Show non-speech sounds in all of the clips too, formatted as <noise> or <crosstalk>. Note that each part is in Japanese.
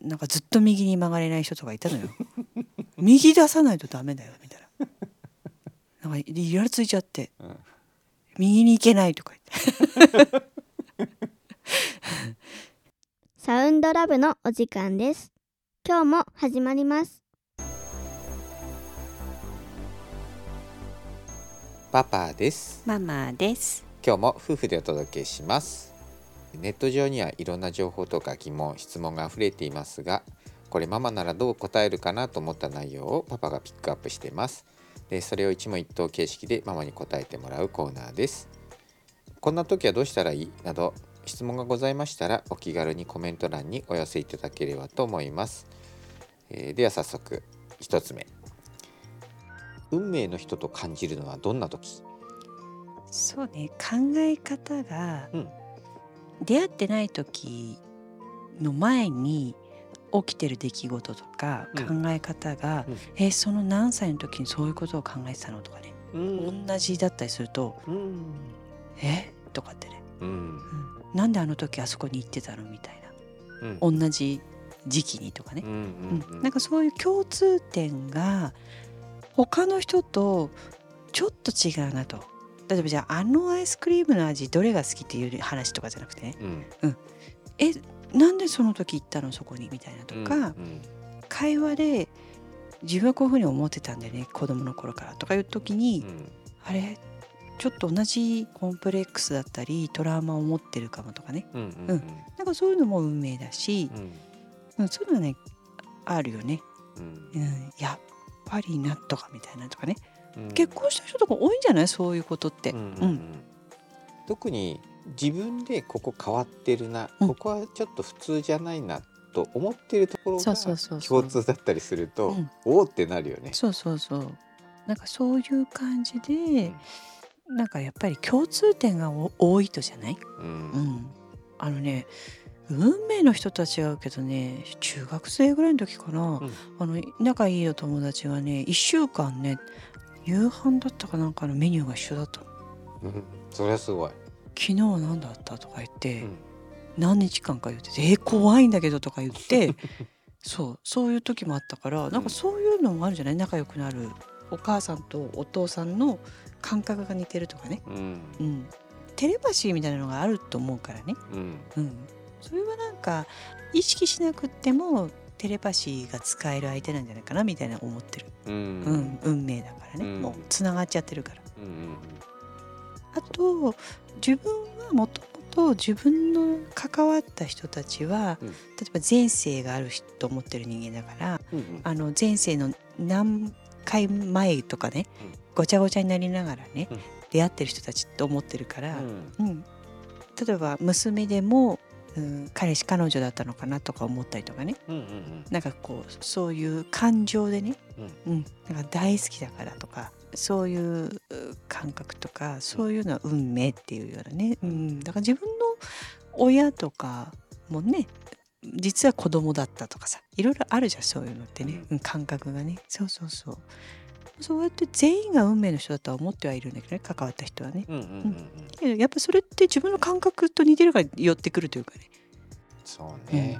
なんかずっと右に曲がれない人とかいたのよ。<laughs> 右出さないとダメだよみたいな。なんかイラついちゃって、うん右に行けないとか言って。サウンドラブのお時間です。今日も始まります。パパです。ママです。今日も夫婦でお届けしますネット上にはいろんな情報とか疑問質問が溢れていますがこれママならどう答えるかなと思った内容をパパがピックアップしています。でそれを一問一答形式でママに答えてもらうコーナーです。こんな時はどうしたらいい？など質問がございましたらお気軽にコメント欄にお寄せいただければと思います、えーでは早速一つ目。運命の人と感じるのはどんな時？そうね考え方が、うん出会ってない時の前に起きてる出来事とかうん。考え方が、うん。えその何歳の時にそういうことを考えてたのとかね、うん。同じだったりするとうん。え？とかってね、うん。うん。なんであの時あそこに行ってたのみたいうん。な同じ時期にとかね。う、ん。うん。なんかそういう共通点が他の人とちょっと違うなと例えばじゃああのアイスクリームの味どれが好きっていう話とかじゃなくてね。うん。えなんでその時行ったのそこにみたいなとか、うん会話で自分はこういうふうに思ってたんだよね子供の頃からとかいう時に、うん。あれちょっと同じコンプレックスだったりトラウマを持ってるかもとかね。うんうんうん。なんかそういうのも運命だし、うん。うん、そういうのはねあるよね、うん。うん、やっぱりなとかみたいなとかね、うん結婚した人とか多いんじゃない？そういうことって、うんうんううん。ん特に自分でここ変わってるな、うん。ここはちょっと普通じゃないなと思ってるところが共通だったりすると、うん。おおってなるよね。そうそうそう。なんかそういう感じで、なんかやっぱり共通点がお多いとじゃない、うん。うん、あのね運命の人とは違うけどね中学生ぐらいの時かな、うん。あの仲いいお友達がね1週間ね夕飯だったかなんかのメニューが一緒だったの。うんそれはすごい。昨日は何だったとか言って、うん。何日間か言ってて「えー怖いんだけど」とか言って <laughs> そうそういう時もあったからなんかそういうのもあるんじゃない？仲良くなるお母さんとお父さんの感覚が似てるとかね、うん。うん、テレパシーみたいなのがあると思うからね、うん。うん、それはなんか意識しなくってもテレパシーが使える相手なんじゃないかなみたいな思ってる、うん。うん運命だからね、うん。もうつながっちゃってるから。うんあと自分はもともと自分の関わった人たちは、うん。例えば前世がある人と思ってる人間だからうんうん。あの前世の何回前とかね、うん。ごちゃごちゃになりながらね、うん。出会ってる人たちと思ってるから、うん。うん。例えば娘でも、うん、彼氏彼女だったのかなとか思ったりとかね。うんうんなんかこうそういう感情でね、うん。うん、なんか大好きだからとかそういうう感覚とかそういうのは運命っていうようなね、うん、だから自分の親とかもね実は子供だったとかさいろいろあるじゃんそういうのってね、うん、感覚がね。そうそうそうそうやって全員が運命の人だとは思ってはいるんだけどね関わった人はね。うんうんうんやっぱそれって自分の感覚と似てるから寄ってくるというかね。そうね。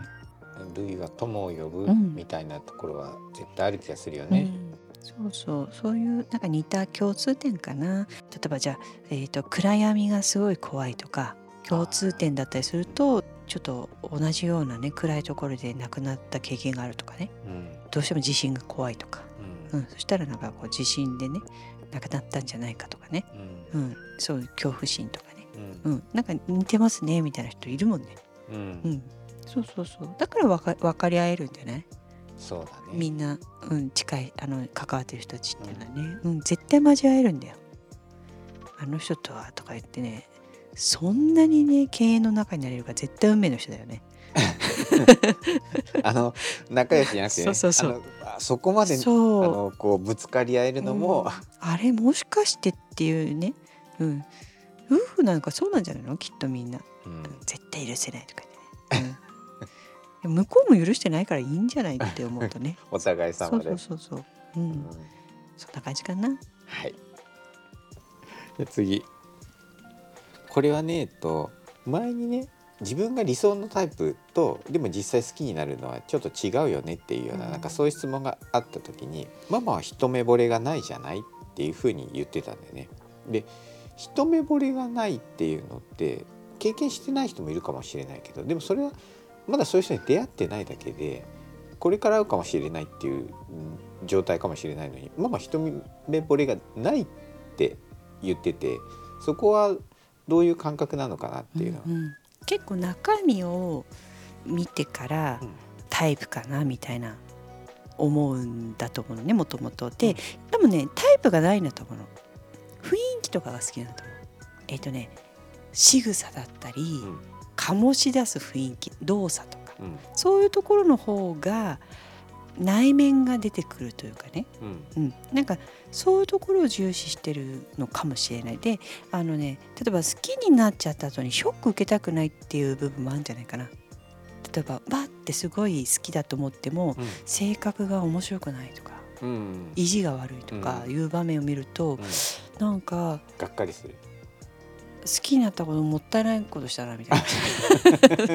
類は友を呼ぶうん。みたいなところは絶対ある気がするよね。うん、そうそう。そういうなんか似た共通点かな。例えばじゃあ、えー、と暗闇がすごい怖いとか共通点だったりするとちょっと同じようなね暗いところで亡くなった経験があるとかね。うん。どうしても地震が怖いとか、ううん。ん、そしたらなんかこう地震でね亡くなったんじゃないかとかね、うん。うん、そういう恐怖心とかね、うん。うん、なんか似てますねみたいな人いるもんね、ううん。ん、そうそうそう。だから分か分かり合えるんじゃない？そうだね。みんな、うん、近いあの関わってる人たちっていうのはね、うん。絶対交わえるんだよ。あの人とはとか言ってねそんなにね経営の中になれるから絶対運命の人だよね。<laughs> あの仲良しじゃなくてね。<laughs> そうそうそこまであのこうぶつかり合えるのもうん、あれもしかしてっていうね、うん、夫婦なんかそうなんじゃないの？きっとみんな。うん。絶対許せないとか言ってね、うん、<laughs> 向こうも許してないからいいんじゃないって思うとね。お互い様で。そうそうそう、う、うん。ん。そんな感じかな。はい。じゃあ次。これはねえっと前にね自分が理想のタイプとでも実際好きになるのはちょっと違うよねっていうような,、うんなんかそういう質問があった時に「ママは一目惚れがないじゃない?」っていうふうに言ってたんだよね。で一目惚れがないっていうのって経験してない人もいるかもしれないけどでもそれはまだそういう人に出会ってないだけでこれから会うかもしれないっていううん状態かもしれないのにママ一目惚れがないって言っててそこはどういう感覚なのかなっていうのは。うんうん結構中身を見てからうん。タイプかなみたいな思うんだと思うのねもともとで、うん。でもねタイプがないんだと思うの。雰囲気とかが好きなんだと思う。えっ、とね仕草だったり、うん。醸し出す雰囲気動作とか。うん。そういうところの方が内面が出てくるというかね、うん。うん、なんかそういうところを重視してるのかもしれない。であのね例えば好きになっちゃった後にショック受けたくないっていう部分もあるんじゃないかな。例えばバッてすごい好きだと思っても性格が面白くないとかうん。うん意地が悪いとかいう場面を見ると、うん。なんかがっかりする。好きになったこともったいないことしたなみたいな。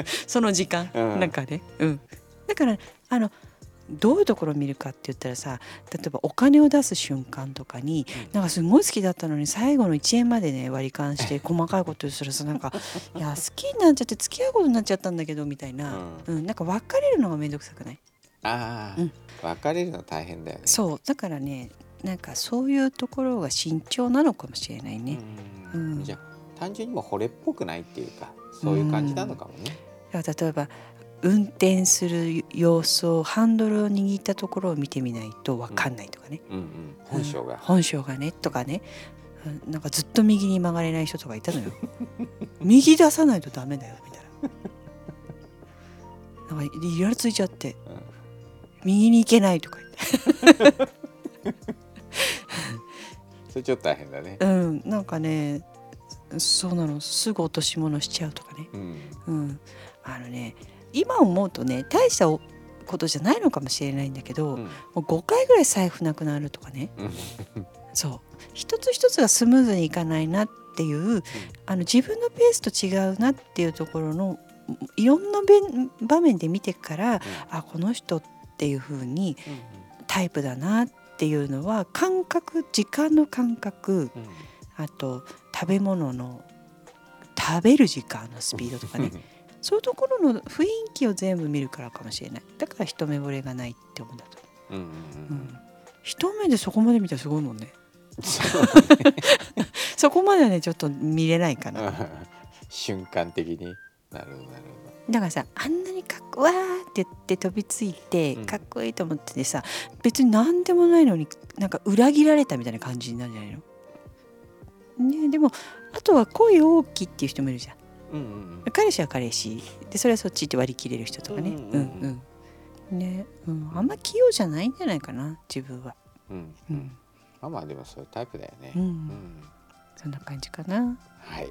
<laughs> その時間、うん。なんかね、うん、だからあのどういうところを見るかって言ったらさ例えばお金を出す瞬間とかに、うん。なんかすごい好きだったのに最後の1円までね割り勘して <laughs> 細かいことするさなんかいや好きになっちゃって付き合うことになっちゃったんだけどみたいな、うん。なんか別れるのが面倒くさくない？ああ、うん。別れるの大変だよね。そうだからねなんかそういうところが慎重なのかもしれないね。うん。うん。じゃあ単純にもう惚れっぽくないっていうかそういう感じなのかもね。だから例えば運転する様子をハンドルを握ったところを見てみないと分かんないとかね、うんうん、本性が。本性がね。とかね。うん。なんかずっと右に曲がれない人とかいたのよ。<laughs> 右出さないとダメだよみたいな。<laughs> なんかイラついちゃって。うん。右に行けないとか言って。<laughs> それちょっと大変だね。うん。なんかねそうなの。すぐ落とし物しちゃうとかね。うん。うん。あのね今思うとね大したことじゃないのかもしれないんだけど、うん。もう5回ぐらい財布なくなるとかね。うん。そう。一つ一つがスムーズにいかないなっていう、あの自分のペースと違うなっていうところのいろんなべん場面で見てからあこの人っていう風にタイプだなっていうのは感覚時間の感覚。うんうん。あと食べ物の食べる時間のスピードとかね <laughs> そういうところの雰囲気を全部見るからかもしれない。だから一目惚れがないって思うんだとう。んうん思う、ううん。ん、一目でそこまで見たらすごいもんね。そこまではねちょっと見れないかな。瞬間的に。なるほどなるだからさあんなにかっこわーって言って飛びついてうん。かっこいいと思っててさ、別に何でもないのになんか裏切られたみたいな感じになるんじゃないの？ねでもあとは恋大きいっていう人もいるじゃんうんうん彼氏は彼氏。でそれはそっちって割り切れる人とかね。ううんんうん。うんうんね、うん、あんま器用じゃないんじゃないかな自分は。うん。ううん。んまあまあでもそういうタイプだよね。うんうん。そんな感じかな。はい。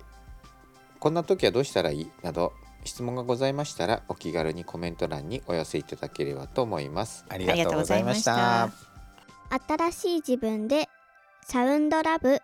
こんな時はどうしたらいい？など質問がございましたらお気軽にコメント欄にお寄せいただければと思います。ありがとうございました。新しい自分でサウンドラブ